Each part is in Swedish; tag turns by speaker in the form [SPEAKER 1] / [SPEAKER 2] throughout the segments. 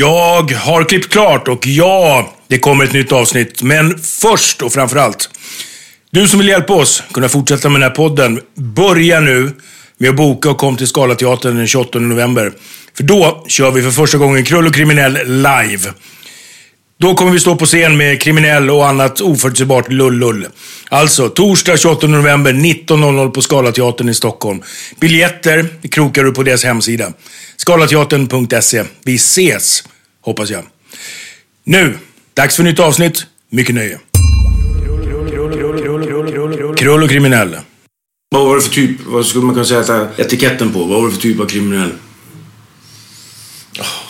[SPEAKER 1] Jag har klippt klart och ja, det kommer ett nytt avsnitt. Men först och framförallt, du som vill hjälpa oss kunna fortsätta med den här podden, börja nu med att boka och kom till Scalateatern den 28 november. För då kör vi för första gången Krull och Kriminell live. Då kommer vi stå på scen med Kriminell och annat oförutsägbart lullull. Alltså, torsdag 28 november 19.00 på Scalateatern i Stockholm. Biljetter krokar du på deras hemsida. Scalateatern.se. Vi ses, hoppas jag. Nu, dags för nytt avsnitt. Mycket nöje. Krull och Kriminell. Vad var det för typ, vad skulle man kunna sätta etiketten på? Vad var det för typ av kriminell?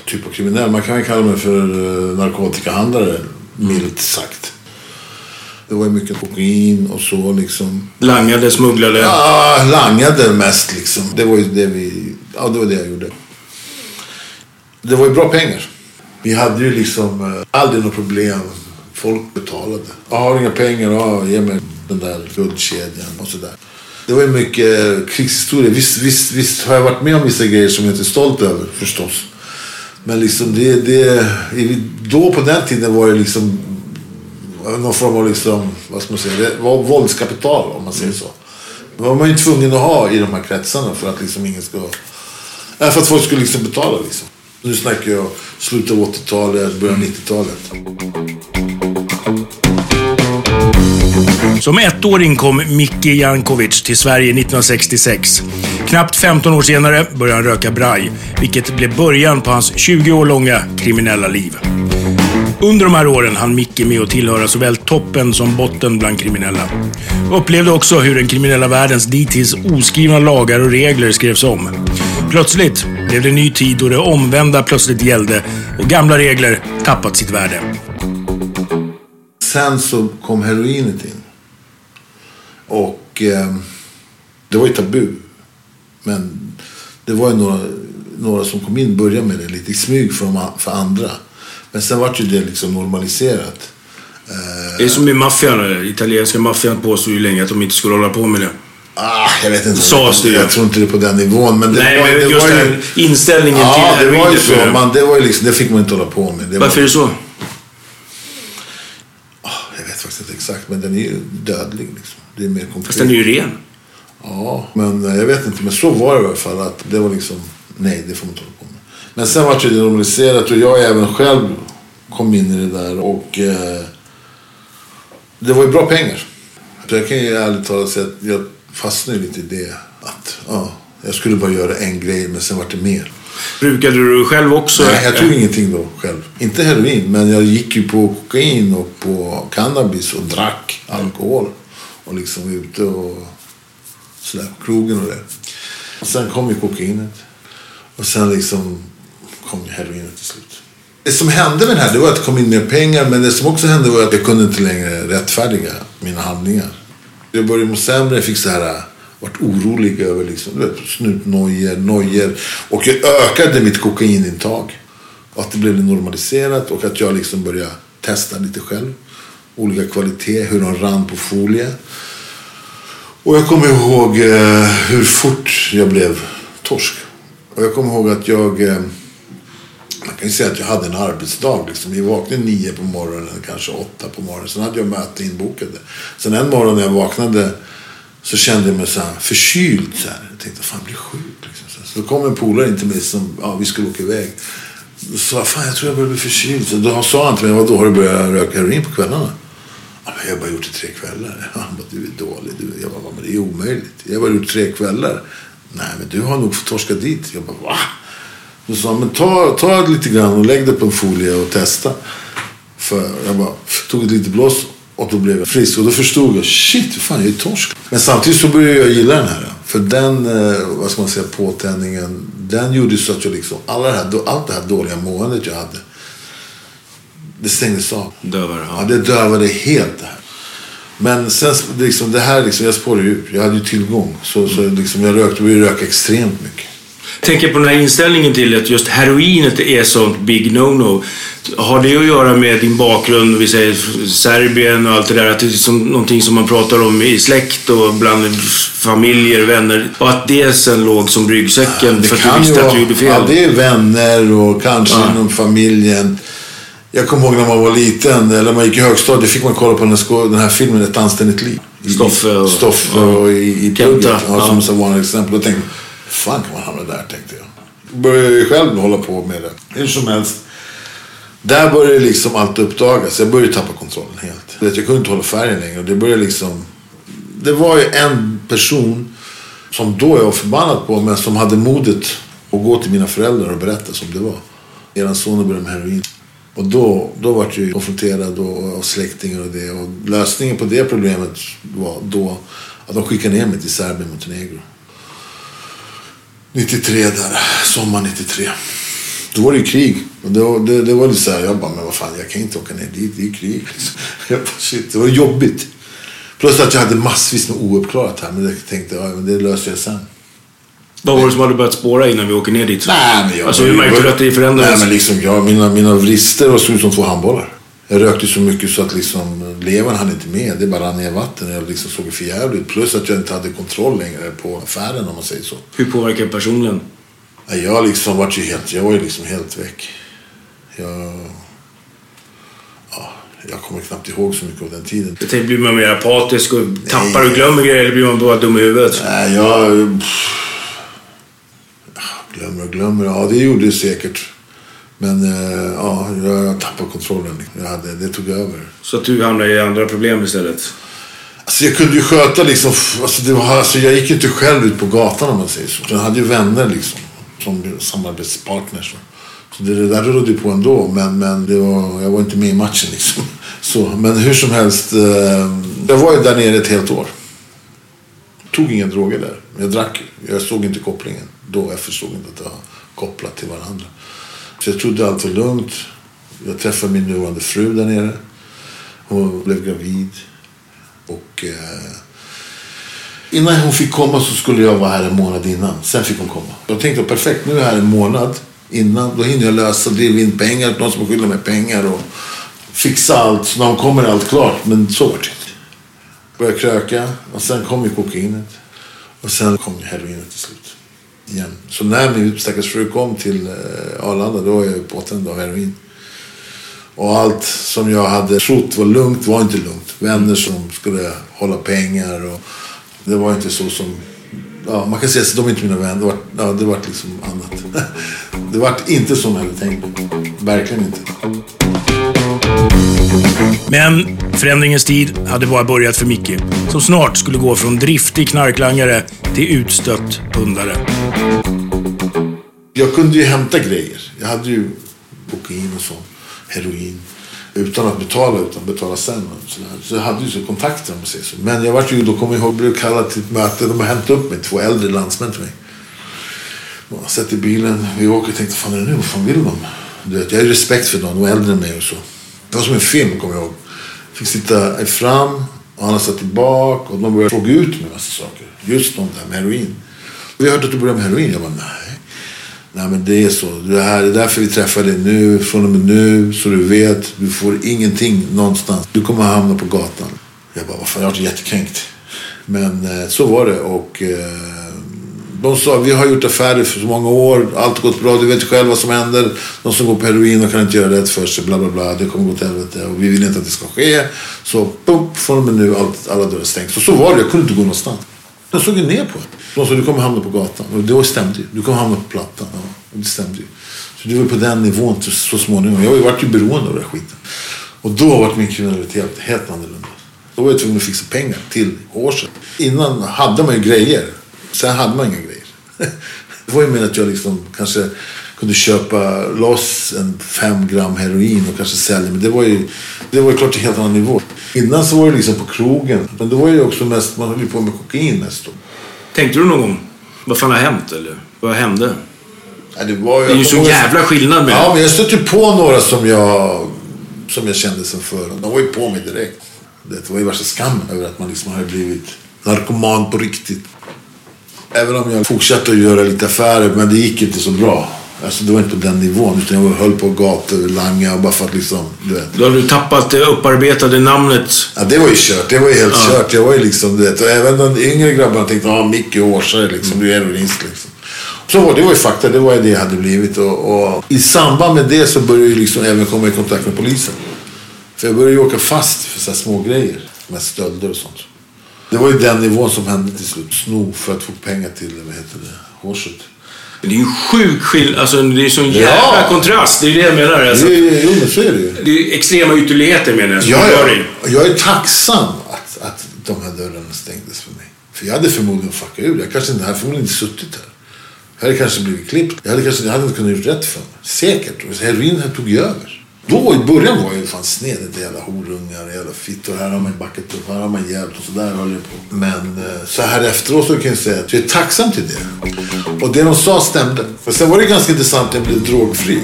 [SPEAKER 2] Typ av kriminell. Man kan kalla mig för eh, narkotikahandlare, milt sagt. Det var ju mycket kokain och så liksom.
[SPEAKER 1] Langade, smugglade?
[SPEAKER 2] Ja, langade mest liksom. Det var ju det vi, ja det var det jag gjorde. Det var ju bra pengar. Vi hade ju liksom eh, aldrig några problem. Folk betalade. Jag har inga pengar, ja, ge mig den där guldkedjan och sådär. Det var ju mycket krigshistoria. Visst, visst, visst har jag varit med om vissa grejer som jag inte är stolt över förstås. Men liksom det, det, då på den tiden var det liksom någon form av liksom, vad ska man säga, det var våldskapital om man säger så. Det var man ju tvungen att ha i de här kretsarna för att liksom ingen ska, för att folk skulle liksom betala liksom. Nu snackar jag slutet av 80-talet, början av 90-talet.
[SPEAKER 1] Som ettåring kom Micke Jankovic till Sverige 1966. Knappt 15 år senare började han röka braj, vilket blev början på hans 20 år långa kriminella liv. Under de här åren hann Micke med att tillhöra såväl toppen som botten bland kriminella. Upplevde också hur den kriminella världens dittills oskrivna lagar och regler skrevs om. Plötsligt blev det en ny tid då det omvända plötsligt gällde och gamla regler tappat sitt värde.
[SPEAKER 2] Sen så kom heroinet in. Och eh, det var ju tabu. Men det var ju några, några som kom in började med det lite i smyg för, för andra. Men sen var ju det liksom normaliserat.
[SPEAKER 1] Det är som med maffian. Italienska maffian påstod ju länge att de inte skulle hålla på med det.
[SPEAKER 2] Ah, jag vet inte.
[SPEAKER 1] Sades det.
[SPEAKER 2] Jag tror inte det är på den nivån. Men det
[SPEAKER 1] Nej,
[SPEAKER 2] var,
[SPEAKER 1] men
[SPEAKER 2] det
[SPEAKER 1] just
[SPEAKER 2] var ju,
[SPEAKER 1] inställningen
[SPEAKER 2] Ja,
[SPEAKER 1] till
[SPEAKER 2] det var ju så. Man, det, var ju liksom, det fick man inte hålla på med. Det
[SPEAKER 1] Varför är
[SPEAKER 2] var,
[SPEAKER 1] det så?
[SPEAKER 2] Ah, jag vet faktiskt inte exakt, men den är ju dödlig. Liksom. Det är mer konkret.
[SPEAKER 1] Fast den är ju ren.
[SPEAKER 2] Ja, men eh, jag vet inte. Men så var det i alla fall. Att det var liksom, nej, det får man inte hålla på med. Men sen var det normaliserat och jag även själv kom in i det där. Och eh, det var ju bra pengar. Så jag kan ju ärligt talat säga att jag fastnade lite i det. Att ja, jag skulle bara göra en grej, men sen var det mer.
[SPEAKER 1] Brukade du själv också?
[SPEAKER 2] Nej, jag tog ingenting då själv. Inte heroin, men jag gick ju på kokain och på cannabis och drack alkohol. Och liksom ute och sådär, på krogen och det. Och sen kom ju kokainet. Och sen liksom kom ju heroinet till slut. Det som hände med det här, det var att det kom in mer pengar. Men det som också hände var att jag kunde inte längre rättfärdiga mina handlingar. Jag började må sämre, jag fick så här varit orolig över liksom, snutnojor, nojor. Och jag ökade mitt kokainintag. Och att det blev normaliserat och att jag liksom började testa lite själv. Olika kvalitet, hur de rann på folie. Och jag kommer ihåg eh, hur fort jag blev torsk. Och jag kommer ihåg att jag... Eh, man kan ju säga att jag hade en arbetsdag. Liksom. Jag vaknade nio på morgonen, kanske åtta på morgonen. Sen hade jag möte inbokade. Sen en morgon när jag vaknade så kände jag mig så här förkyld. Så här. Jag tänkte, fan blir sjuk. Liksom. Så, då kom en polare in till mig som, ja vi skulle åka iväg. Då sa jag, fan jag tror jag börjar bli förkyld. Så då sa han till mig, vadå har du börjat röka heroin på kvällarna? Jag har bara gjort det tre kvällar. Han bara, du är dålig. Du. Jag bara, men det är omöjligt. Jag har bara gjort tre kvällar. Nej, men du har nog fått torska dit. Jag bara, va? Då sa han, men ta, ta lite grann och lägg det på en folie och testa. För jag bara tog ett litet blås och då blev jag frisk. Och då förstod jag, shit, fan jag är torsk. Men samtidigt så började jag gilla den här. För den, eh, vad ska man säga, påtändningen. Den gjorde så att jag liksom, alla det här, allt det här dåliga måendet jag hade. Det stängdes av.
[SPEAKER 1] Dövare,
[SPEAKER 2] ja. det dövade helt det här. Men sen, liksom, det här, liksom, jag spårade ur. Jag hade ju tillgång. Så, så liksom, jag rökte, började röka extremt mycket
[SPEAKER 1] tänker på den här inställningen till att just heroinet är sånt big no-no. Har det att göra med din bakgrund, vi säger Serbien och allt det där, att det är som någonting som man pratar om i släkt och bland familjer, vänner och att det sen låg som ryggsäcken ja, för att du visste att du gjorde fel?
[SPEAKER 2] Ja, det är vänner och kanske ja. inom familjen. Jag kommer ihåg när man var liten, eller man gick i högstadiet, fick man kolla på den här filmen Ett anständigt liv.
[SPEAKER 1] Stoffe och,
[SPEAKER 2] Stoffe och i, i Kenta. Ja, som så vanligt exempel. Då tänkte fan kan man hamna där tänkte jag. Började ju själv hålla på med det. Hur som helst. Där började liksom allt uppdagas. Jag började tappa kontrollen helt. Jag kunde inte hålla färgen längre. Det började liksom. Det var ju en person som då jag var förbannad på. Men som hade modet att gå till mina föräldrar och berätta som det var. Eran son började med heroin. Och då, då var jag konfronterad av släktingar och det. Och lösningen på det problemet var då att de skickade ner mig till Serbien, Montenegro. 93 där, sommar 93. Då var det ju krig. Och då, det, det var lite så här, jag bara, men vad fan, jag kan inte åka ner dit, det är krig. Liksom. Jag bara, shit, det var jobbigt. Plus att jag hade massvis med ouppklarat här, men jag tänkte, ja, men det löser jag sen.
[SPEAKER 1] Vad var det som hade börjat spåra innan vi åker ner dit?
[SPEAKER 2] Nej, men jag...
[SPEAKER 1] Alltså hur märkte du att det förändrades?
[SPEAKER 2] Nej, men liksom, jag, mina, mina vrister såg ut som två handbollar. Jag rökte så mycket så att liksom levern hann inte med. Det bara rann ner vatten. Jag liksom såg för jävligt. Plus att jag inte hade kontroll längre på affären om man säger så.
[SPEAKER 1] Hur påverkar det personligen?
[SPEAKER 2] Jag liksom var ju helt, jag var ju liksom helt väck. Jag, ja, jag kommer knappt ihåg så mycket av den tiden.
[SPEAKER 1] Jag tänkte, blir man mer apatisk och tappar och glömmer grejer eller blir man bara dum i huvudet?
[SPEAKER 2] Nej, jag... Pff, glömmer och glömmer. Ja, det gjorde det säkert. Men eh, ja, jag tappade kontrollen. Jag hade, det tog över.
[SPEAKER 1] Så att du hamnade i andra problem istället?
[SPEAKER 2] Alltså jag kunde ju sköta liksom. Alltså det var, alltså jag gick ju inte själv ut på gatan om man säger så. Jag hade ju vänner liksom. Som samarbetspartners. Så det, det där rullade ju på ändå. Men, men det var, jag var inte med i matchen liksom. Så, men hur som helst. Eh, jag var ju där nere ett helt år. Tog inga droger där. Jag drack. Jag såg inte kopplingen. Då jag förstod inte att det var kopplat till varandra. Så jag trodde allt var lugnt. Jag träffade min nuvarande fru där nere. Hon blev gravid. Och eh, innan hon fick komma så skulle jag vara här en månad innan. Sen fick hon komma. Jag tänkte perfekt, nu är jag här en månad innan. Då hinner jag lösa, driva in pengar någon som skyller mig pengar och fixa allt. Så när hon kommer är allt klart. Men så var det inte. Började kröka och sen kom ju kokainet. Och sen kom heroinet till slut igen. Så när min stackars fru kom till eh, Arlanda då var jag påtänd av heroin. Och allt som jag hade trott var lugnt var inte lugnt. Vänner som skulle hålla pengar och det var inte så som... Ja, man kan säga att de är inte mina vänner. Det var, ja, det var liksom annat. Det var inte som jag hade tänkt. Verkligen inte.
[SPEAKER 1] Men förändringens tid hade bara börjat för Micke, som snart skulle gå från driftig knarklangare till utstött pundare.
[SPEAKER 2] Jag kunde ju hämta grejer. Jag hade ju kokain och sånt. Heroin. Utan att betala, utan betala sen. Så jag hade ju så kontakter om man säger så. Men jag var ju, då kommer jag ihåg, blev kallad till ett möte. De har hämtat upp mig, två äldre landsmän till mig. Jag sätter i bilen, vi åker och tänkte, vad fan är det nu? Vad fan vill de? Du vet, jag har ju respekt för dem, de är äldre än mig och så. Det var som en film, kommer jag ihåg. Fick sitta fram och han satt bak och de började fråga ut mig massa saker. Just om det här med heroin. Vi har hört att du börjar med heroin. Jag bara, nej. Nej men det är så. Det, här, det är därför vi träffar dig nu. Från och med nu. Så du vet. Du får ingenting någonstans. Du kommer hamna på gatan. Jag bara, vad fan, jag har jättekränkt. Men eh, så var det. Och eh, de sa, vi har gjort affärer för så många år. Allt har gått bra. Du vet själv vad som händer. De som går på heroin och kan inte göra rätt för sig. Bla bla bla. Det kommer gå till helvete. Och vi vill inte att det ska ske. Så pum, från och med nu allt, alla dörrar stängs. Och så var det. Jag kunde inte gå någonstans. De såg ju ner på det. De sa du kommer hamna på gatan. Och det stämde ju. Du kommer hamna på plattan. Ja, och det stämde ju. Så det var på den nivån så, så småningom. Jag var ju beroende av den här skiten. Och då var min kriminalitet helt annorlunda. Då var jag tvungen att fixa pengar till år sedan. Innan hade man ju grejer. Sen hade man inga grejer. Det var ju mer att jag liksom kanske kunde köpa loss en fem gram heroin och kanske sälja. Men det var ju, det var ju klart en helt annan nivå. Innan så var det liksom på krogen. Men då var ju också mest, man höll ju på med kokain mest då.
[SPEAKER 1] Tänkte du någon gång, vad fan har hänt eller? Vad hände?
[SPEAKER 2] Ja, det, var,
[SPEAKER 1] Det är ju så jävla skillnad med
[SPEAKER 2] Ja, men jag stötte ju på några som jag, som jag kände sen förr. De var ju på mig direkt. Det var ju värsta skammen över att man liksom hade blivit narkoman på riktigt. Även om jag fortsatte att göra lite affärer, men det gick inte så bra. Alltså det var inte på den nivån, utan jag höll på gator, langa, bara för att liksom, du vet.
[SPEAKER 1] Då har du tappat det upparbetade namnet.
[SPEAKER 2] Ja, det var ju kört. Det var ju helt kört. Jag var ju liksom, du vet. Och även de yngre grabbarna tänkte, ja, Micke är årsare liksom. Du är heroinist liksom. Så var det, var ju fakta. Det var ju det jag hade blivit. Och, och i samband med det så började jag liksom även komma i kontakt med polisen. För jag började ju åka fast för så små grejer. Med stölder och sånt. Det var ju den nivån som hände till slut. Sno för att få pengar till, vad heter det, horset.
[SPEAKER 1] Det är ju sjuk skillnad. Alltså, det är sån jävla
[SPEAKER 2] Ja.
[SPEAKER 1] kontrast. Det är det jag menar. Alltså.
[SPEAKER 2] Det är- Jo, men så är det ju.
[SPEAKER 1] Det är extrema ytterligheter menar jag. som
[SPEAKER 2] Ja,
[SPEAKER 1] gör
[SPEAKER 2] ja.
[SPEAKER 1] det.
[SPEAKER 2] Jag är tacksam att, att de här dörrarna stängdes för mig. För jag hade förmodligen fuckat ur. Jag kanske inte, hade förmodligen inte suttit här. Jag hade kanske blivit klippt. Jag hade kanske jag hade inte kunnat gjort rätt för mig. Säkert. Heroin här tog ju över. Då i början var jag ju fan sned. Det jävla horungar, jävla fittor. Här har man backat upp, här har man hjälpt och sådär höll jag på. Men eh, så här efteråt så kan jag säga att jag är tacksam till det. Och det de sa stämde. För sen var det ganska intressant när jag blev drogfri.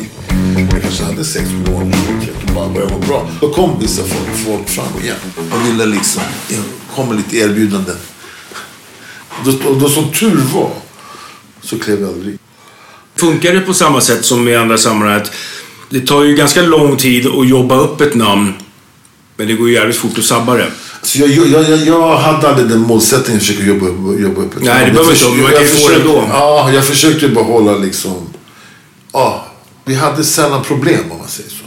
[SPEAKER 2] Jag kanske hade sex månader och bara började må bra. Då kom vissa folk, folk fram igen och ville liksom, eh, kom med lite erbjudanden. Och då som tur var så klev jag aldrig.
[SPEAKER 1] Funkar det på samma sätt som i andra sammanhang? Det tar ju ganska lång tid att jobba upp ett namn. Men det går ju jävligt fort att sabba det.
[SPEAKER 2] Så jag, jag, jag, jag hade aldrig den målsättningen att försöka jobba, jobba upp ett
[SPEAKER 1] Nej,
[SPEAKER 2] namn.
[SPEAKER 1] det behöver inte, man kan ju få det ändå.
[SPEAKER 2] Ja, jag försökte behålla liksom... Ja, vi hade sällan problem om man säger så.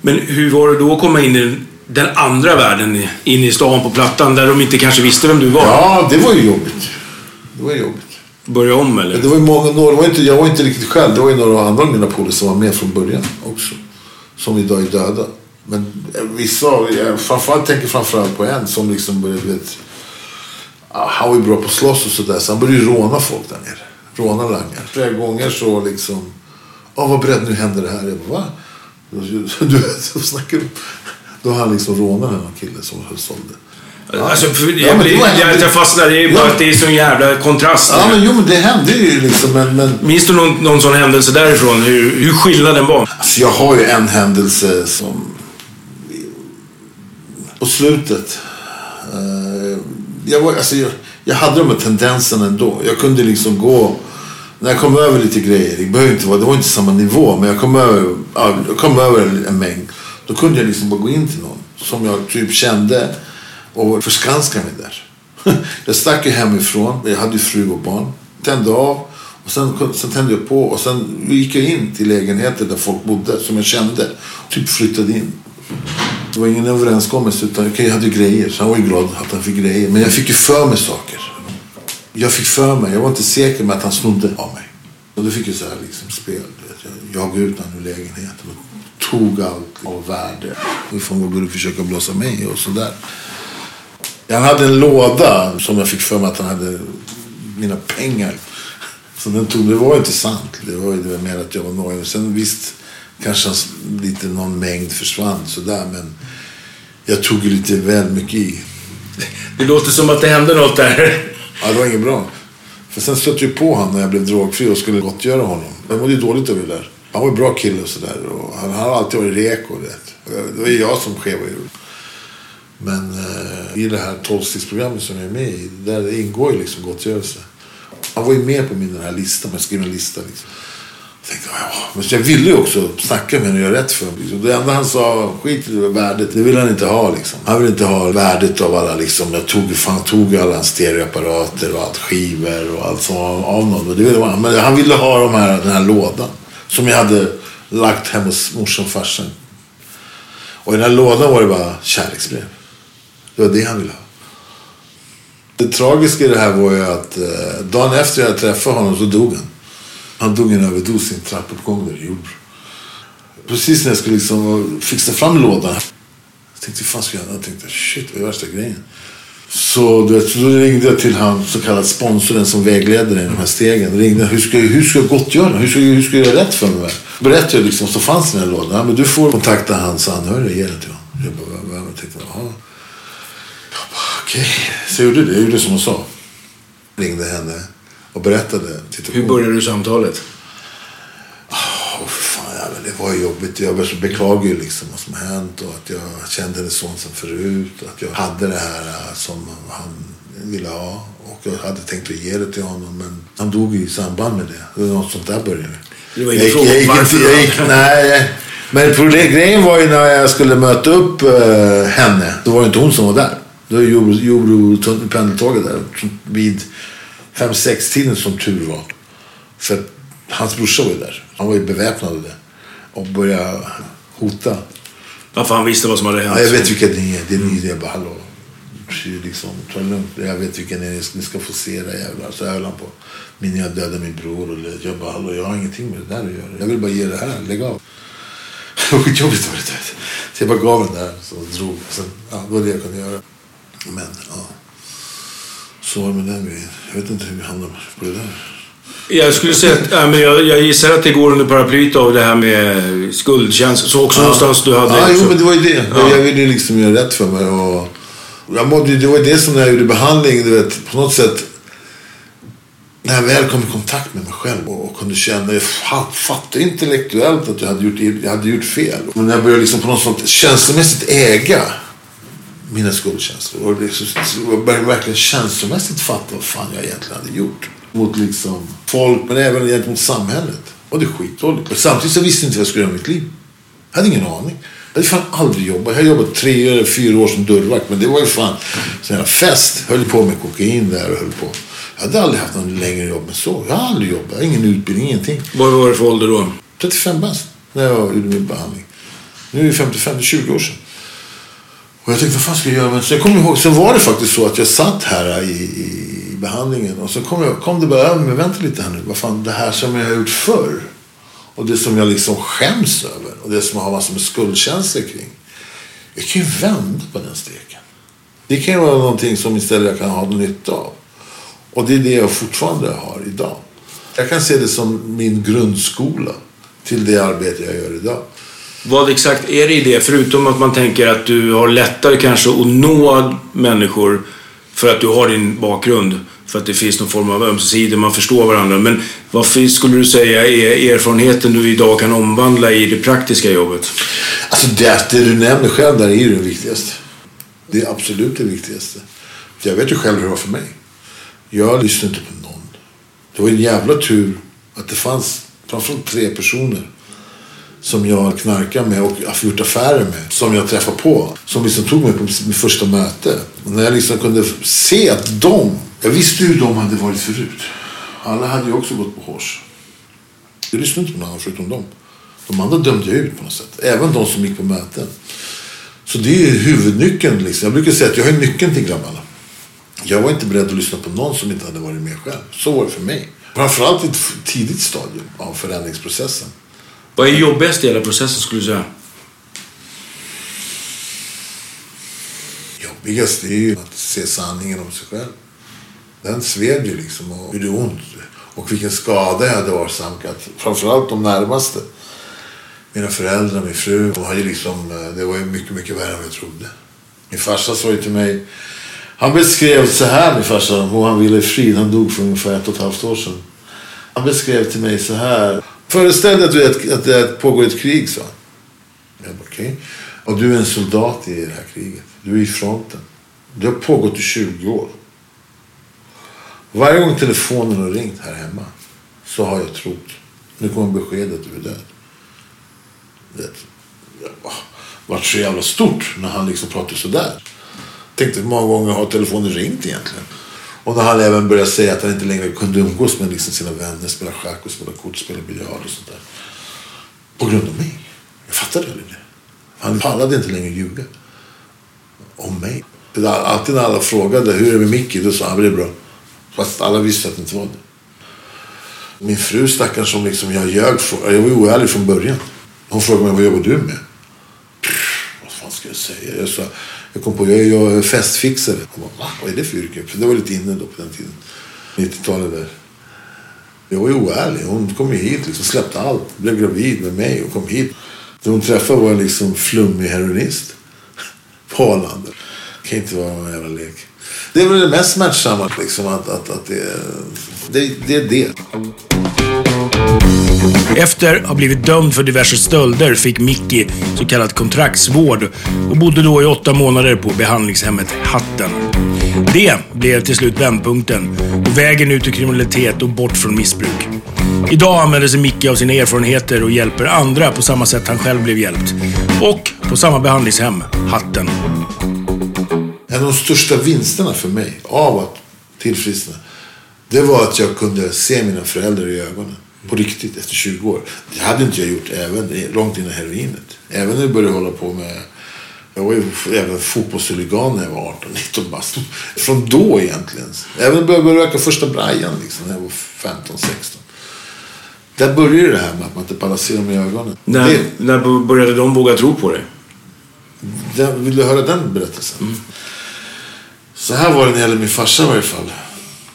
[SPEAKER 1] Men hur var det då att komma in i den- den andra världen? In i stan på Plattan där de inte kanske visste vem du var?
[SPEAKER 2] Ja, det var ju jobbigt. Det var jobbigt.
[SPEAKER 1] Börja om eller?
[SPEAKER 2] Det var ju många, några, det var inte, jag var inte riktigt själv. Det var ju några andra av mina polare som var med från början också. Som idag är döda. Men eh, vissa, jag framförallt tänker framförallt på en som liksom började, vet. Ah, han var ju bra på att slåss och sådär. Så han började ju råna folk där nere. Råna langar. Flera gånger så liksom. Ah, ja, var beredd nu händer det här. Jag bara, va? Du du snackar. Då har han liksom rånat den här killen som sålde.
[SPEAKER 1] Alltså, för
[SPEAKER 2] Ja, men det
[SPEAKER 1] jag, jag är ju bara
[SPEAKER 2] Ja.
[SPEAKER 1] att det är sån jävla kontrast.
[SPEAKER 2] Ja, men jo, men det hände ju liksom. Men, men
[SPEAKER 1] Minns du någon, någon sån händelse därifrån? Hur, hur skillnaden var?
[SPEAKER 2] Alltså jag har ju en händelse som... På slutet. eh, jag, var, alltså jag, jag hade de här tendenserna ändå. Jag kunde liksom gå... När jag kom över lite grejer. Det, behöver inte vara, det var inte samma nivå. Men jag kom över, ja, jag kom över en mängd. Då kunde jag liksom bara gå in till någon. Som jag typ kände. Och förskanska mig där. jag stack ju hemifrån. Jag hade ju fru och barn. Tände av. Och sen, sen tände jag på och sen gick jag in till lägenheter där folk bodde som jag kände. Typ flyttade in. Det var ingen överenskommelse utan okej, jag hade ju grejer. Så han var ju glad att han fick grejer. Men jag fick ju för mig saker. Jag fick för mig. Jag var inte säker med att han snodde av mig. Och då fick jag så här liksom spel. Jag jagade ut honom ur lägenheten och tog allt av värde. Och ifrån började försöka blåsa mig och sådär. Han hade en låda som jag fick för mig att han hade mina pengar. Så den tog, det var inte sant. Det var det var mer att jag var nojig. Sen visst, kanske lite någon mängd försvann sådär. Men jag tog lite väl mycket i.
[SPEAKER 1] Det låter som att det hände något där.
[SPEAKER 2] Ja, det var inget bra. För sen stötte jag på honom när jag blev drogfri och skulle gottgöra honom. Jag mådde ju dåligt över det där. Han var en bra kille och sådär. Han har alltid varit reko. Det. det var ju jag som skevade ur. Men eh, i det här tolvstegsprogrammet som jag är med i, där ingår ju liksom gottgörelse. Han var ju med på min den här lista, man skrev en lista liksom. Jag tänkte, ja, men jag ville ju också snacka med honom och göra rätt för honom. Liksom. Det enda han sa, skit i värdet, det vill han inte ha liksom. Han vill inte ha värdet av alla liksom, jag tog, fan, tog alla hans stereoapparater och allt skivor och allt som var av någon. Det ville han. Men han ville ha de här, den här lådan. Som jag hade lagt hemma hos morsan och farsan. Och i den här lådan var det bara kärleksbrev. Det var det han ville ha. Det tragiska i det här var ju att eh, dagen efter jag träffade honom så dog han. Han dog i en överdos i en trappuppgång där i Jordbro. Precis när jag skulle liksom fixa fram lådan. Jag tänkte, hur fan ska jag göra? Jag tänkte, shit vad är värsta grejen? Så, du vet, så då ringde jag till han så kallad sponsorn som vägledde i de här stegen. Ringde, hur ska, hur ska jag gottgöra? Hur ska, hur ska jag göra rätt för mig? Berättade jag liksom, så fanns den här lådan. Ja, men du får kontakta hans anhöriga och ge den till honom. Jag bara, jag tänkte, jaha. Okej, så gjorde det. Jag gjorde som hon sa. Ringde henne och berättade.
[SPEAKER 1] Hur började du samtalet?
[SPEAKER 2] Oh, fan, ja, men det var jobbigt. Jag beklagade ju liksom vad som hänt och att jag kände hennes son som förut. Att jag hade det här äh, som han ville ha. Och jag hade tänkt att ge det till honom men han dog i samband med det. Något sånt där började.
[SPEAKER 1] Det var ingen fråga jag, jag, varför?
[SPEAKER 2] Jag gick, nej, men problem, grejen var ju när jag skulle möta upp uh, henne. Då var det inte hon som var där. Då var Jordbro pendeltåget där vid fem sex tiden som tur var. För hans brorsa var ju där. Han var ju beväpnad och började hota.
[SPEAKER 1] Varför han visste vad som hade hänt?
[SPEAKER 2] Ja, jag vet vilka ni är. Det är ni. Jag bara, hallå. Liksom, ta det lugnt. Jag vet vilka ni är. Ni ska få se det jävlar. Så höll han på. Min jag dödade min bror. Och jag bara, hallå. Jag har ingenting med det där att göra. Jag vill bara ge det här. Lägg av. Skitjobbigt var det. Så jag bara gav den där. Så drog. Sen, ja, det var det jag kunde göra. Men, ja. Så var det med den grejen. Jag vet inte hur vi hamnade på det där.
[SPEAKER 1] Jag skulle säga att, äh, men jag, jag gissar att det går under paraplyet av det här med skuldkänsla. Så också ja. någonstans du hade...
[SPEAKER 2] Ja, jo, men det var ju det. Ja. Jag ville liksom göra rätt för mig. Och jag mådde, det var ju det som när jag gjorde behandling, du vet, på något sätt. När jag väl kom i kontakt med mig själv och, och kunde känna, jag fattade intellektuellt att jag hade gjort, jag hade gjort fel. Men när jag började liksom på något sätt känslomässigt äga mina skuldkänslor. Och jag började verkligen känslomässigt fatta vad fan jag egentligen hade gjort. Mot liksom folk, men även gentemot samhället. Och det är skitdåligt. Samtidigt så visste jag inte vad jag skulle göra med mitt liv. Jag hade ingen aning. Jag hade fan aldrig jobbat. Jag har jobbat tre eller fyra år som dörrvakt. Men det var ju fan sån här fest. Höll på med kokain där och höll på. Jag hade aldrig haft någon längre jobb än så. Jag har aldrig jobbat. Ingen utbildning, ingenting.
[SPEAKER 1] Vad var det för ålder då?
[SPEAKER 2] 35 bast. När jag gjorde min behandling. Nu är det 55, 20 år sedan. Och jag tänkte, vad fan ska jag göra? Men så jag kommer ihåg, så var det faktiskt så att jag satt här i, i behandlingen. Och så kom, jag, kom det bara över mig, vänta lite här nu. Vad fan, det här som jag har gjort förr. Och det som jag liksom skäms över. Och det som jag har massor med skuldkänslor kring. Jag kan ju vända på den steken. Det kan ju vara någonting som istället jag kan ha nytta av. Och det är det jag fortfarande har idag. Jag kan se det som min grundskola till det arbete jag gör idag.
[SPEAKER 1] Vad exakt är det i det? Förutom att man tänker att du har lättare kanske att nå människor för att du har din bakgrund. För att det finns någon form av ömsesidig, man förstår varandra. Men vad skulle du säga är erfarenheten du idag kan omvandla i det praktiska jobbet?
[SPEAKER 2] Alltså det, det du nämner själv där är ju det viktigaste. Det är absolut det viktigaste. Jag vet ju själv hur det var för mig. Jag lyssnade inte på någon. Det var en jävla tur att det fanns framförallt tre personer som jag knarkar med och har gjort affärer med. Som jag träffar på. Som liksom tog mig på mitt första möte. Och när jag liksom kunde se att de, jag visste hur de hade varit förut. Alla hade ju också gått på hårs. Jag lyssnade inte på någon annan förutom dem. De andra dömde jag ut på något sätt. Även de som gick på möten. Så det är huvudnyckeln. Liksom. Jag brukar säga att jag har nyckeln till grabbarna. Jag var inte beredd att lyssna på någon som inte hade varit med själv. Så var det för mig. Framförallt i ett tidigt stadium av förändringsprocessen.
[SPEAKER 1] Vad är jobbigast i hela processen skulle du säga?
[SPEAKER 2] Jobbigast är ju att se sanningen om sig själv. Den sved ju liksom och gjorde ont. Och vilken skada jag hade åsamkat. Framförallt de närmaste. Mina föräldrar, min fru. De hade liksom, eh, det var ju mycket, mycket värre än jag trodde. Min farsa sa ju till mig. Han beskrev så här, min farsa. Och han ville frid. Han dog för ungefär ett och ett halvt år sedan. Han beskrev till mig så här. Föreställ dig att, du är ett, att det pågår ett krig, sa han. Jag bara, okay. Och du är en soldat i det här kriget. Du är i fronten. Det har pågått i 20 år. Varje gång telefonen har ringt här hemma så har jag trott. Nu kommer beskedet att du är död. Det vart så jävla stort när han liksom pratade sådär. Tänkte hur många gånger har telefonen ringt egentligen? Och när han även började säga att han inte längre kunde umgås med liksom sina vänner, spela schack och spela kort, spela biljard och sånt där. På grund av mig. Jag fattade aldrig det. Han pallade inte längre ljuga. Om mig. Alltid när alla frågade hur är det med Micke, då sa han det är bra. Fast alla visste att det inte var det. Min fru stackaren som liksom jag ljög för. Jag var oärlig från början. Hon frågade mig vad jobbar du med? Pff, vad fan ska jag säga? Jag sa, jag kom på, jag jag är festfixare. Hon bara, va? Vad är det för yrke? För det var lite inne då på den tiden. 90-talet där. Jag var ju oärlig. Hon kom ju hit, liksom, släppte allt. Blev gravid med mig och kom hit. Det hon träffade var en liksom flummig heroinist. På Arlanda. Det kan inte vara någon jävla lek. Det är väl det mest smärtsamma liksom. Att, att, att det, det, det är det.
[SPEAKER 1] Efter att ha blivit dömd för diverse stölder fick Mickey så kallad kontraktsvård och bodde då i åtta månader på behandlingshemmet Hatten. Det blev till slut vändpunkten och vägen ut ur kriminalitet och bort från missbruk. Idag använder sig Micke av sina erfarenheter och hjälper andra på samma sätt han själv blev hjälpt. Och på samma behandlingshem, Hatten.
[SPEAKER 2] En av de största vinsterna för mig av att tillfriskna, det var att jag kunde se mina föräldrar i ögonen. På riktigt, efter 20 år. Det hade inte jag gjort även långt innan heroinet. Även när jag började hålla på med jag var ju även fotbollshuligan när jag var 18-19 bast. Från då egentligen. Även när jag började röka första brajan liksom, när jag var 15-16. Där började det här med att man inte pallar se dem i ögonen.
[SPEAKER 3] När,
[SPEAKER 2] Det,
[SPEAKER 3] när började de våga tro på dig?
[SPEAKER 2] den, vill du höra den berättelsen? Så här var det när det gällde min farsa i varje fall.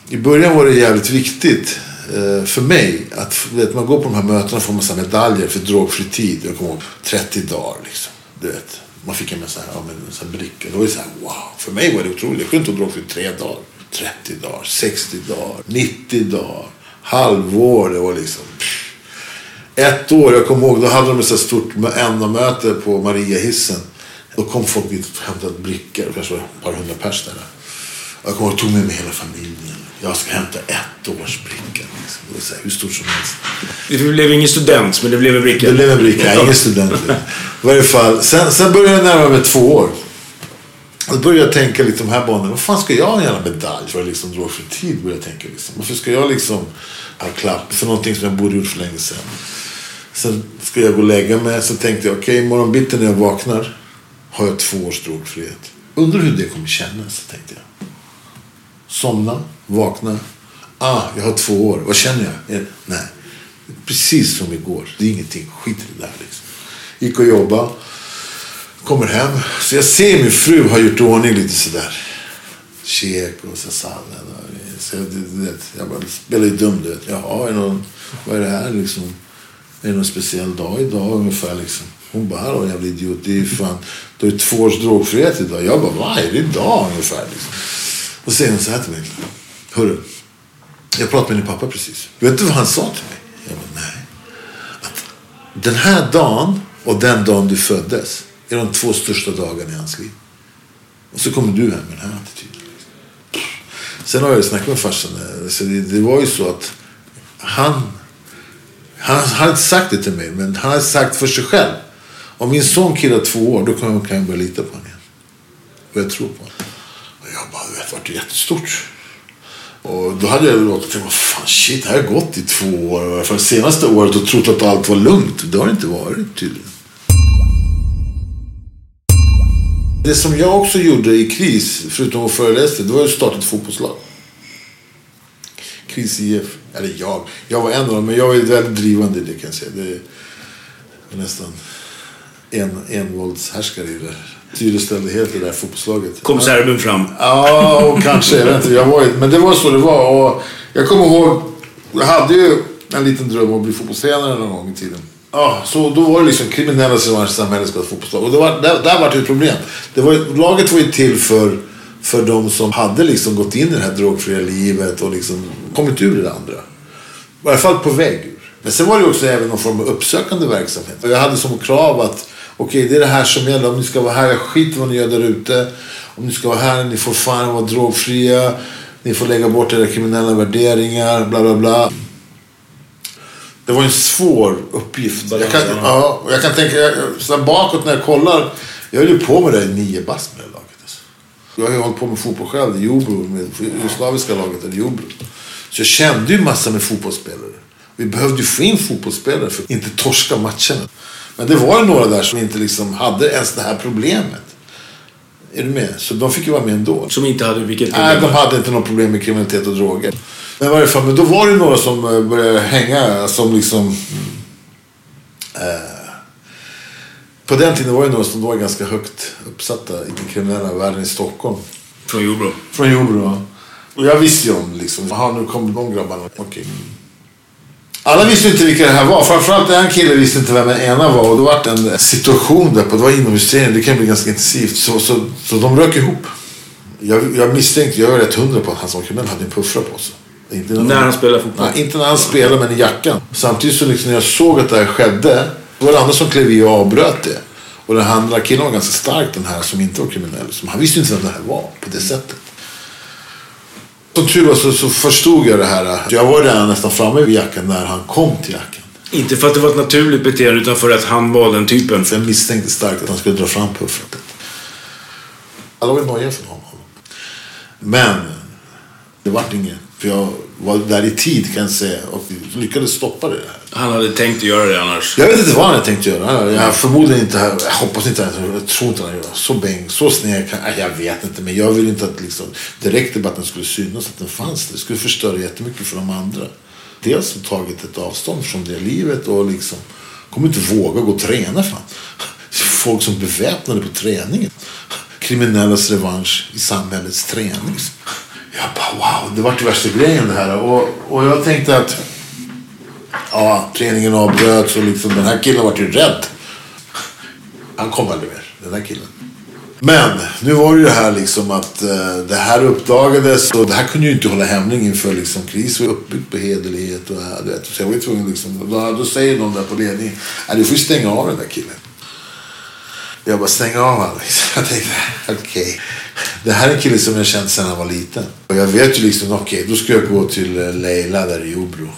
[SPEAKER 2] I början var det jävligt viktigt Eh, för mig att vet, man går på de här mötena och får massa medaljer för drogfri tid. Jag kommer ihåg 30 dagar liksom. Du vet. Man fick en massa ja, men, en sån här bricka. Det var ju så här, wow. För mig var det otroligt. Jag kunde inte vara drogfri tre dagar. 30 dagar, 60 dagar, 90 dagar, halvår. Det var liksom... pff. Ett år, jag kommer ihåg, då hade de ett så här stort NA-möte på Mariahissen. Då kom folk dit och hämtade brickor. Det kanske var ett par hundra pers där. Jag kommer ihåg, jag tog med mig hela familjen. Jag ska hämta ett års bricka. Liksom. Det här, hur stort som helst.
[SPEAKER 3] Du blev ingen student, men det blev en bricka.
[SPEAKER 2] Det blev en bricka, ingen student. I varje fall. Sen, sen började jag närma mig två år. Då började jag tänka lite de här banorna. Vad fan ska jag ha en medalj för liksom dra för tid? Började jag tänka liksom. Varför ska jag liksom ha klapp för någonting som jag borde gjort för länge sedan? Sen ska jag gå och lägga mig. Så tänkte jag, okej, okay, imorgon bitti när jag vaknar har jag två års drogfrihet. Undrar hur det kommer kännas, tänkte jag. Somna, vakna. Ah, jag har två år. Vad känner jag? Eh, nej, precis som igår. Det är ingenting. Skit i det där liksom. Gick och jobbade. Kommer hem. Så jag ser min fru har gjort ordning lite sådär. Käk och så sallad. Så jag, du vet, jag bara spelar ju dum, du vet. Jaha, är någon, vad är det här liksom? Är det någon speciell dag idag ungefär liksom? Hon bara, hallå jävla idiot. Det är ju fan, du har ju två års drogfrihet idag. Jag bara, vad är det idag ungefär liksom? Och så säger hon så här till mig. Hörru, jag pratade med din pappa precis. Vet du vad han sa till mig? Jag bara, nej. Att den här dagen och den dagen du föddes är de två största dagarna i hans liv. Och så kommer du hem med den här attityden. Sen har jag snackat med farsan. Så det, det var ju så att han, han hade inte sagt det till mig, men han hade sagt för sig själv. Om min son killar två år, då kan jag, kan jag börja lita på honom igen. Och jag tror på honom. Det jag vart jättestort. Och då hade jag låtit tänka, fan shit, det här har gått i två år. För senaste året och trott att allt var lugnt. Det har det inte varit tydligen. Det som jag också gjorde i KRIS, förutom att föreläsa, det var att starta ett fotbollslag. KRIS IF. Eller jag. Jag var en av dem, men jag var väldigt drivande i det kan jag säga. Det var nästan en, envåldshärskare i det. Styrde helt det där fotbollslaget.
[SPEAKER 3] Kom serben fram.
[SPEAKER 2] Ja, och kanske. Jag vet inte. Jag var, men det var så det var. Och jag kommer ihåg Jag hade ju en liten dröm om att bli fotbollstränare någon gång i tiden. Ja, så då var det liksom kriminellas revanschsamhälle spelade fotbollslag. Och det var, där, där var det ett problem. Det var, laget var ju till för, för de som hade liksom gått in i det här drogfria livet och liksom kommit ur det andra. I varje fall på väg ur. Men sen var det ju också även någon form av uppsökande verksamhet. Och Jag hade som krav att okej, det är det här som gäller. Om ni ska vara här, jag skiter vad ni gör där ute. Om ni ska vara här, ni får fan vara drogfria. Ni får lägga bort era kriminella värderingar, bla bla bla. Det var en svår uppgift. Jag kan, ja, jag kan tänka, jag- bakåt när jag kollar. Jag höll ju på med det i nio bast med det laget. Alltså. Jag har ju hållit på med fotboll själv i Jobro, med jugoslaviska laget i Jobro. Så jag kände ju massa med fotbollsspelare. Vi behövde ju få in fotbollsspelare för att inte torska matcherna. Men det var ju några där som inte liksom hade ens det här problemet. Är du med? Så de fick ju vara med ändå.
[SPEAKER 3] Som inte hade vilket
[SPEAKER 2] Nej,
[SPEAKER 3] problem.
[SPEAKER 2] de hade inte något problem med kriminalitet och droger. Men i varje fall, men då var det några som eh, började hänga som liksom... Eh, på den tiden var det några som var ganska högt uppsatta i den kriminella världen i Stockholm.
[SPEAKER 3] Från Jordbro.
[SPEAKER 2] Från Jordbro. Och jag visste ju om liksom, jaha nu kommer de grabbarna. Okej. Alla visste inte vilka det här var. Framförallt en kille visste inte vem den ena var. Och det var en situation där på, det var inomhusträning. Det kan bli ganska intensivt. Så, så, så de rök ihop. Jag, jag misstänkte, jag var rätt hundra på att han som kriminell hade en puffra på sig. Inte
[SPEAKER 3] När han spelar fotboll?
[SPEAKER 2] Nej, inte när han spelade, men i jackan. Samtidigt så liksom när jag såg att det här skedde, då var det andra som klev i och avbröt det. Och den andra killen var ganska stark, den här som inte var kriminell. Som, han visste inte vem det här var på det sättet. Som tur var så, så förstod jag det här. Jag var redan nästan framme vid jackan när han kom till jackan.
[SPEAKER 3] Inte för att det var ett naturligt beteende utan för att han var den typen.
[SPEAKER 2] För jag misstänkte starkt att han skulle dra fram puffran. Alla var nojiga för honom. Men det vart inget. För jag var där i tid kan jag säga och lyckades stoppa det här.
[SPEAKER 3] Han hade tänkt att göra det annars.
[SPEAKER 2] Jag vet inte vad han hade tänkt göra. Jag förmodligen inte, jag hoppas inte, jag tror inte han gör så bäng, så sned. Jag vet inte, men jag vill inte att liksom, att den skulle synas att den fanns. Det skulle förstöra jättemycket för de andra. Dels har tagit ett avstånd från det livet och liksom, kommer inte våga gå och träna fan. Folk som beväpnade på träningen. Kriminellas revansch i samhällets träning. Jag bara wow, det vart ju värsta grejen det här. Och, och jag tänkte att Ja, träningen avbröts och liksom, den här killen var ju rädd. Han kom aldrig mer, den här killen. Men nu var det ju det här liksom att eh, det här uppdagades och det här kunde ju inte hålla hämning inför liksom KRIS var uppbyggt på hederlighet och äh, du vet, så jag var ju tvungen liksom, då, då säger någon där på ledningen, du får ju stänga av den där killen. Jag bara stänga av. Liksom. Jag tänkte, okej. Det här är en kille som jag känt sedan han var liten. Och jag vet ju liksom, okej, då ska jag gå till eh, Leila där i Jordbro.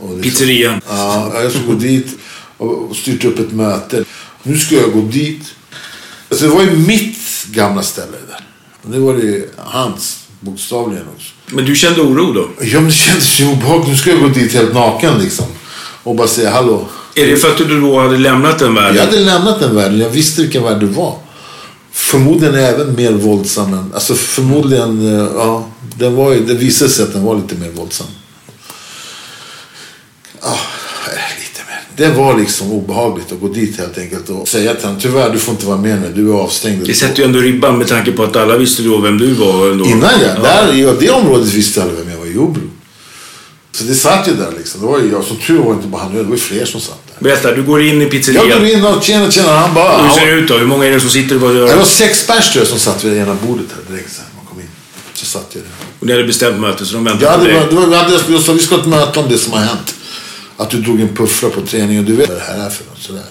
[SPEAKER 2] Och liksom-
[SPEAKER 3] Pizzerian.
[SPEAKER 2] Ja, jag ska gå dit och styrt upp ett möte. Nu ska jag gå dit. Alltså det var ju mitt gamla ställe där. Och nu var det hans, bokstavligen också.
[SPEAKER 3] Men du kände oro då?
[SPEAKER 2] Ja, men det kändes ju obehagligt. Nu ska jag gå dit helt naken liksom. Och bara säga hallå.
[SPEAKER 3] Är det för att du då hade lämnat den världen?
[SPEAKER 2] Jag hade lämnat den världen. Jag visste vilken värld det var. Förmodligen även mer våldsam än... Alltså förmodligen... eh, Ja, den var ju, det visade sig att den var lite mer våldsam. Ja, lite mer. Det var liksom obehagligt att gå dit helt enkelt och säga till honom tyvärr du får inte vara med nu, du är avstängd.
[SPEAKER 3] Det sätter ju ändå ribban med tanke på att alla visste då vem du var. Ändå.
[SPEAKER 2] Innan jag, där, i det området visste alla vem jag var i Jordbro. Så det satt ju där liksom. Det var ju jag, som tur var inte bara han, det var ju fler som satt där.
[SPEAKER 3] Berätta, du går in i pizzerian.
[SPEAKER 2] Jag går in och tjena, tjena, han bara...
[SPEAKER 3] Hur ser det ut då? Hur många är det som sitter och vad
[SPEAKER 2] Det
[SPEAKER 3] gör?
[SPEAKER 2] var sex pers tror jag som satt vid det ena bordet här direkt här, man kom in. Så satt jag där.
[SPEAKER 3] Och ni hade bestämt möte så de väntade
[SPEAKER 2] Jag
[SPEAKER 3] på dig.
[SPEAKER 2] det vi, hade, vi sa vi ska ha ett möte om det som har hänt. Att du drog en puffra på träningen. Du vet vad det här är för något. Sådär.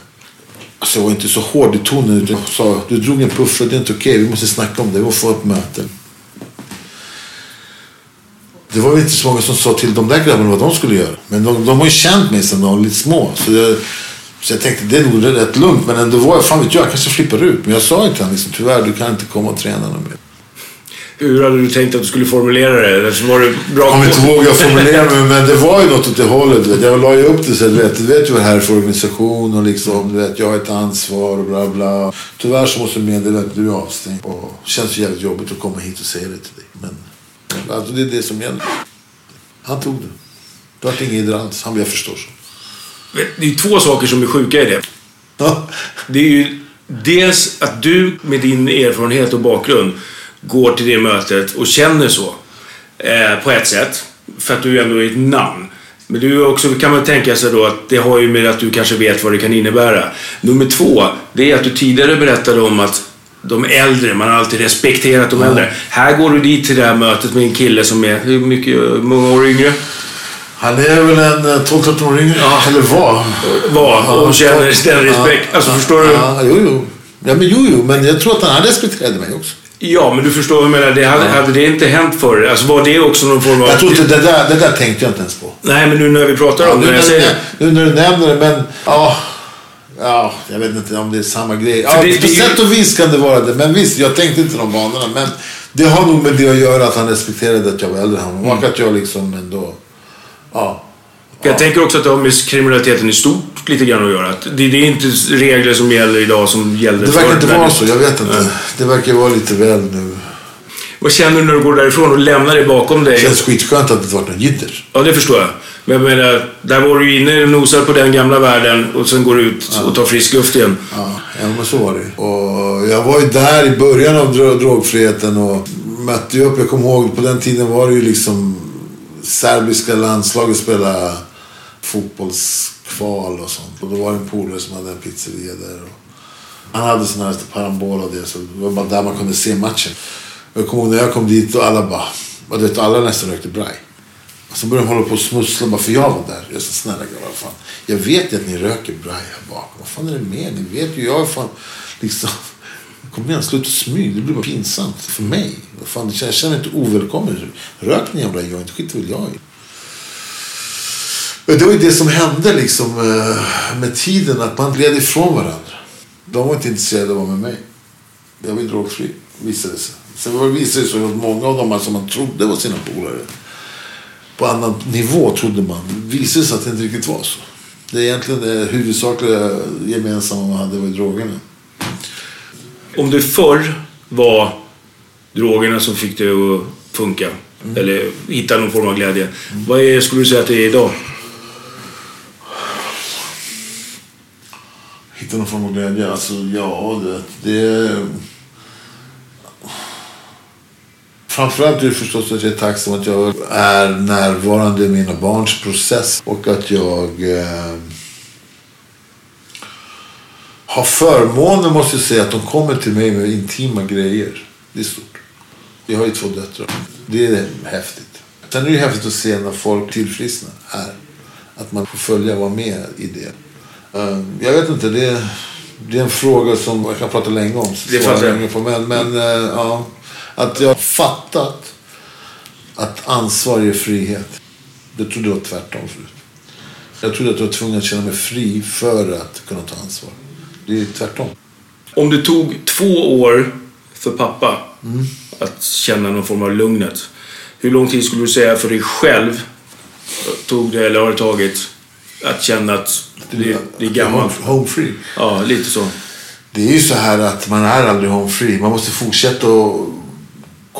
[SPEAKER 2] Alltså jag var inte så hård i tonen. Jag sa du drog en puffra, det är inte okej. Vi måste snacka om det. Vi måste få ett möte. Det var väl inte så många som sa till de där grabbarna vad de skulle göra. Men de, de har ju känt mig sedan de var lite små. Så jag, så jag tänkte det är nog rätt lugnt. Men ändå var jag, fan vet jag, jag kanske flippar ut. Men jag sa till honom liksom, tyvärr du kan inte komma och träna någon mer.
[SPEAKER 3] Hur hade du tänkt att du skulle formulera det? Eller så var du bra
[SPEAKER 2] Jag kommer inte ihåg jag formulerade mig, men det var ju något åt det hållet. vet. Jag la ju upp det så du vet, du vet ju vad det här är för organisation och liksom, du vet, jag har ett ansvar och bla bla. Tyvärr så måste jag meddela att du är avstängd. Och det känns ju jävligt jobbigt att komma hit och säga det till dig. Men alltså, det är det som gäller. Han tog det. Det vart inget idé alls. Han blev förstås.
[SPEAKER 3] Det är två saker som är sjuka i det.
[SPEAKER 2] Ja.
[SPEAKER 3] Det är ju dels att du med din erfarenhet och bakgrund går till det mötet och känner så. Eh, på ett sätt. För att du ändå är ett namn.
[SPEAKER 1] Men du också, kan man tänka sig då att det har ju med att du kanske vet vad det kan innebära. Nummer två, det är att du tidigare berättade om att de äldre, man har alltid respekterat de äldre. Här går du dit till det här mötet med en kille som är, hur mycket, många år yngre?
[SPEAKER 2] Han är väl en eh, 12-13 år yngre. Eller var.
[SPEAKER 1] Var och känner den respekt.
[SPEAKER 2] Ja,
[SPEAKER 1] Alltså
[SPEAKER 2] ja,
[SPEAKER 1] förstår du?
[SPEAKER 2] Ja, jo, jo. Ja, men jo, jo. Men jag tror att han respekterade mig också.
[SPEAKER 1] Ja, men du förstår vad jag menar. Det hade, hade det inte hänt förr? Alltså var det också någon form av...
[SPEAKER 2] Jag tror inte, det där, det där tänkte jag inte ens på.
[SPEAKER 1] Nej, men nu när vi pratar
[SPEAKER 2] Ja,
[SPEAKER 1] om
[SPEAKER 2] nu,
[SPEAKER 1] det.
[SPEAKER 2] när
[SPEAKER 1] Jag
[SPEAKER 2] du,
[SPEAKER 1] säger...
[SPEAKER 2] nu när du nämner det, men ja. Ja, jag vet inte om det är samma grej. Ja,
[SPEAKER 1] det-
[SPEAKER 2] på
[SPEAKER 1] det-
[SPEAKER 2] sätt och vis kan det vara det. Men visst, jag tänkte inte de banorna. Men det har nog med det att göra att han respekterade att jag var äldre än honom.
[SPEAKER 1] Mm.
[SPEAKER 2] Och att jag liksom ändå... Ja.
[SPEAKER 1] Jag tänker också att det har med kriminaliteten i stort lite grann att göra. Att det, det är inte regler som gäller idag som gällde
[SPEAKER 2] Det verkar inte vara så, jag vet inte. Det verkar vara lite väl nu.
[SPEAKER 1] Vad känner du när du går därifrån och lämnar det bakom dig?
[SPEAKER 2] Det känns skitskönt att det inte varit något jidder.
[SPEAKER 1] Ja, det förstår jag. Men jag menar, där var du inne och nosar på den gamla världen och sen går du ut och tar frisk luft igen.
[SPEAKER 2] Ja, ja, men så var det Och jag var ju där i början av dro- drogfriheten och mötte ju upp. Jag kommer ihåg, på den tiden var det ju liksom serbiska landslaget spelade fotbollskval och sånt. Och då var det en polare som hade en pizzeria där. Och han hade sån här parabol och det, så det var bara där man kunde se matchen. Jag kommer ihåg när jag kom dit och alla bara, och du vet, alla nästan rökte braj. Och så började de hålla på och smussla bara för jag var där. Jag sa snälla grabbar, fan. Jag vet ju att ni röker bra här bakom. Vad fan är det med Ni vet ju, jag är fan liksom... Kom igen, sluta smyg. Det blir bara pinsamt för mig. Vad Fan, jag känner- mig inte ovälkommen. Rök ni jävla joint, skit väl jag i. Det var ju det som hände liksom eh, med tiden, att man gled ifrån varandra. De var inte intresserade av att vara med mig. Jag var ju drogfri, visade det sig. Sen visade det sig att många av dem som man trodde var sina polare, på annan nivå trodde man, visade sig att det inte riktigt var så. Det är egentligen det huvudsakliga gemensamma man hade var drogerna.
[SPEAKER 1] Om det förr var drogerna som fick det att funka, eller hitta någon form av glädje. Vad är, skulle du säga att det är idag?
[SPEAKER 2] Hitta någon form av glädje. Alltså, ja, det... det... Framförallt är förstås att jag är tacksam att jag är närvarande i mina barns process och att jag eh, har förmånen, måste jag säga, att de kommer till mig med intima grejer. Det är stort. Jag har ju två döttrar. Det är häftigt. Sen är det ju häftigt att se när folk tillfrisknar här. Att man får följa och vara med i det. Eh, Jag vet inte, det är, det är en fråga som jag kan prata länge om.
[SPEAKER 1] Det fattar jag.
[SPEAKER 2] på, men, men eh, ja, att jag har fattat att ansvar ger frihet. Det trodde jag var tvärtom förut. Jag trodde att jag var tvungen att känna mig fri för att kunna ta ansvar. Det är tvärtom.
[SPEAKER 1] Om det tog två år för pappa att känna någon form av lugnet. Hur lång tid skulle du säga för dig själv tog det, eller har det tagit, att känna att det, det är gammalt?
[SPEAKER 2] Home free.
[SPEAKER 1] Ja, lite så.
[SPEAKER 2] Det är ju så här att man är aldrig home free. Man måste fortsätta att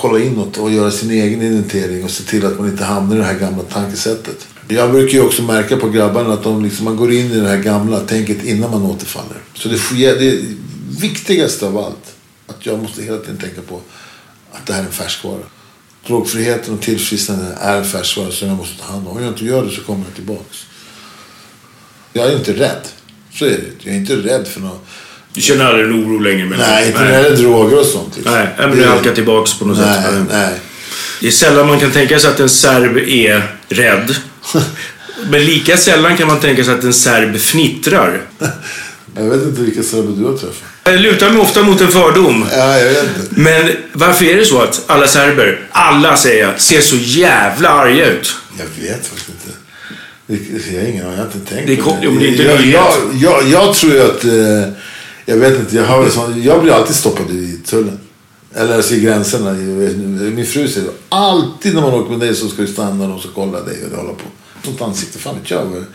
[SPEAKER 2] kolla inåt och göra sin egen inventering och se till att man inte hamnar i det här gamla tankesättet. Jag brukar ju också märka på grabbarna att de liksom, man går in i det här gamla tänket innan man återfaller. Så det, sker- det viktigaste av allt. Att jag måste hela tiden tänka på att det här är en färskvara. Drogfriheten och tillfrisknandet är en färskvara som jag måste ta hand om. Om jag inte gör det så kommer jag tillbaks. Jag är inte rädd. Så är det. Jag är inte rädd för något.
[SPEAKER 1] Du känner aldrig en oro längre? du?
[SPEAKER 2] Nej, inte när det är droger och sånt. Liksom.
[SPEAKER 1] Nej, nej, men det halkar tillbaks på något
[SPEAKER 2] nej,
[SPEAKER 1] sätt.
[SPEAKER 2] Nej,
[SPEAKER 1] Det är sällan man kan tänka sig att en serb är rädd. Men lika sällan kan man tänka sig att en serb fnittrar.
[SPEAKER 2] Jag vet inte vilka serber du har träffat.
[SPEAKER 1] Jag lutar mig ofta mot en fördom.
[SPEAKER 2] Ja, jag vet inte.
[SPEAKER 1] Men varför är det så att alla serber, alla säger jag, ser så jävla arga ut?
[SPEAKER 2] Jag vet faktiskt inte. Det- Jag har ingen aning. Jag har inte tänkt
[SPEAKER 1] Det är
[SPEAKER 2] på
[SPEAKER 1] kom- jo, men det är inte
[SPEAKER 2] jag, jag, jag, jag tror ju att... Eh, jag vet inte. Jag, har, sån, jag blir alltid stoppad i tullen. Eller alltså i gränserna. Min fru säger alltid när man åker med dig så ska du stanna och så kolla dig och hålla på. Sånt ansikte. Fan vet jag.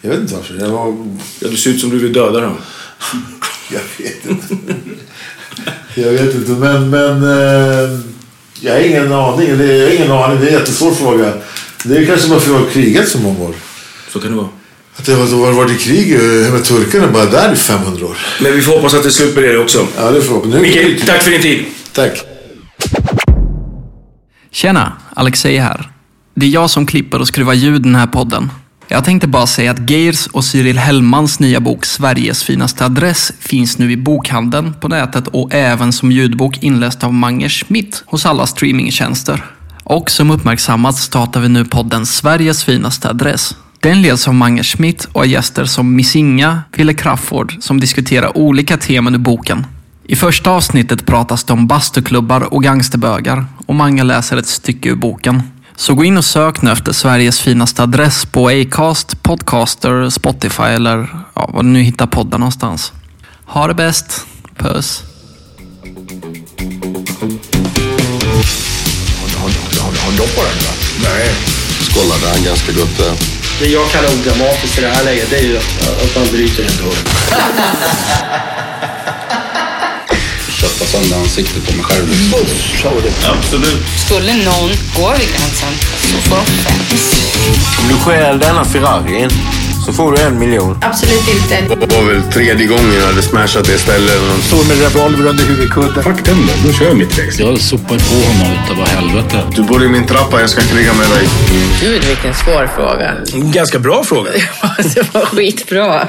[SPEAKER 2] Jag vet inte varför. Jag, var,
[SPEAKER 1] Ja, du ser ut som du vill döda dem.
[SPEAKER 2] jag vet inte. jag vet inte. Men, men eh, jag har ingen aning. Det är, jag har ingen aning. Det är en jättesvår fråga. Det är kanske bara för att jag har krigat så många år.
[SPEAKER 1] Så kan det vara.
[SPEAKER 2] Att det har varit i krig eh, med turkarna bara där i 500 år.
[SPEAKER 1] Men vi får hoppas att det är slut det också.
[SPEAKER 2] Ja, det får. Nu
[SPEAKER 1] Micke, tack för din tid.
[SPEAKER 2] Tack.
[SPEAKER 4] Tjena, Alexei här. Det är jag som klipper och skruvar ljud i den här podden. Jag tänkte bara säga att Geirs och Cyril Hellmans nya bok Sveriges finaste adress finns nu i bokhandeln på nätet och även som ljudbok inläst av Mange Schmidt hos alla streamingtjänster. Och som uppmärksammats startar vi nu podden Sveriges finaste adress. Den leds av Mange Schmidt och har gäster som Miss Inga, Wille Crafoord som diskuterar olika teman ur boken. I första avsnittet pratas det om bastuklubbar och gangsterbögar och Mange läser ett stycke ur boken. Så gå in och sök nu efter Sveriges finaste adress på Acast, Podcaster, Spotify eller ja, var du nu hittar poddar någonstans. Ha det bäst. Puss.
[SPEAKER 3] Har du på den? Nej.
[SPEAKER 5] Skållade han ganska gott där.
[SPEAKER 6] Det jag kallar odramatiskt i det här läget, det är ju att, att man bryter en dörr.
[SPEAKER 5] Kötta sönder ansiktet på mig själv.
[SPEAKER 3] Absolut.
[SPEAKER 7] Skulle någon gå över gränsen så får de fem.
[SPEAKER 8] Om du stjäl denna Ferrarin så får du en miljon.
[SPEAKER 7] Absolut inte.
[SPEAKER 5] Det var väl tredje gången jag hade smashat det stället.
[SPEAKER 2] Står med revolver under huvudkudden.
[SPEAKER 3] Fuck den då, då kör jag mitt race.
[SPEAKER 9] Jag sopar på honom utav helvete.
[SPEAKER 5] Du bor i min trappa, jag ska kriga med dig.
[SPEAKER 7] Gud vilken svår fråga.
[SPEAKER 3] Ganska bra fråga.
[SPEAKER 7] det var skitbra.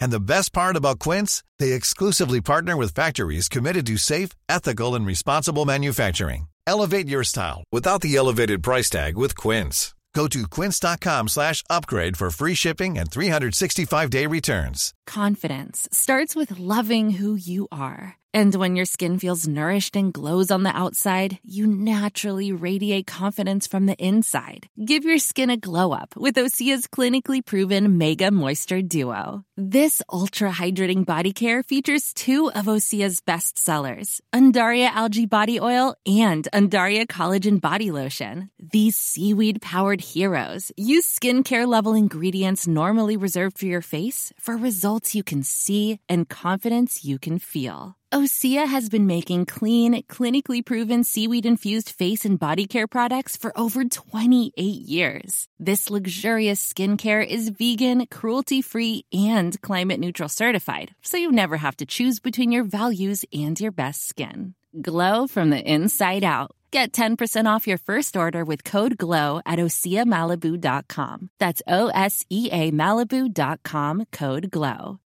[SPEAKER 10] And the best part about Quince, they exclusively partner with factories committed to safe, ethical, and responsible manufacturing. Elevate your style without the elevated price tag with Quince. Go to quince.com slash upgrade for free shipping and 365-day returns.
[SPEAKER 11] Confidence starts with loving who you are. And when your skin feels nourished and glows on the outside, you naturally radiate confidence from the inside. Give your skin a glow up with Osea's clinically proven Mega Moisture Duo. This ultra hydrating body care features two of Osea's best sellers, Undaria Algae Body Oil and Undaria Collagen Body Lotion. These seaweed powered heroes use skincare level ingredients normally reserved for your face for results you can see and confidence you can feel. Osea has been making clean, clinically proven seaweed infused face and body care products for over 28 years. This luxurious skincare is vegan, cruelty free, and climate neutral certified, so you never have to choose between your values and your best skin. Glow from the inside out. Get 10% off your first order with code GLOW at OseaMalibu.com. That's O S E A Malibu.com code GLOW.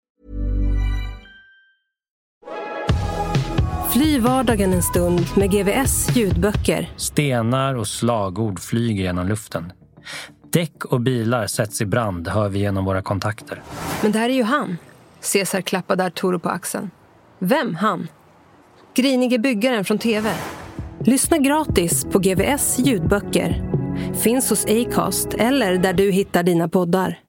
[SPEAKER 12] Fly vardagen en stund med GVS ljudböcker.
[SPEAKER 9] Stenar och slagord flyger genom luften. Däck och bilar sätts i brand hör vi genom våra kontakter.
[SPEAKER 12] Men det här är ju han. Caesar klappade Arturo på axeln. Vem han? Grinige byggaren från TV. Lyssna gratis på GVS ljudböcker. Finns hos Acast eller där du hittar dina poddar.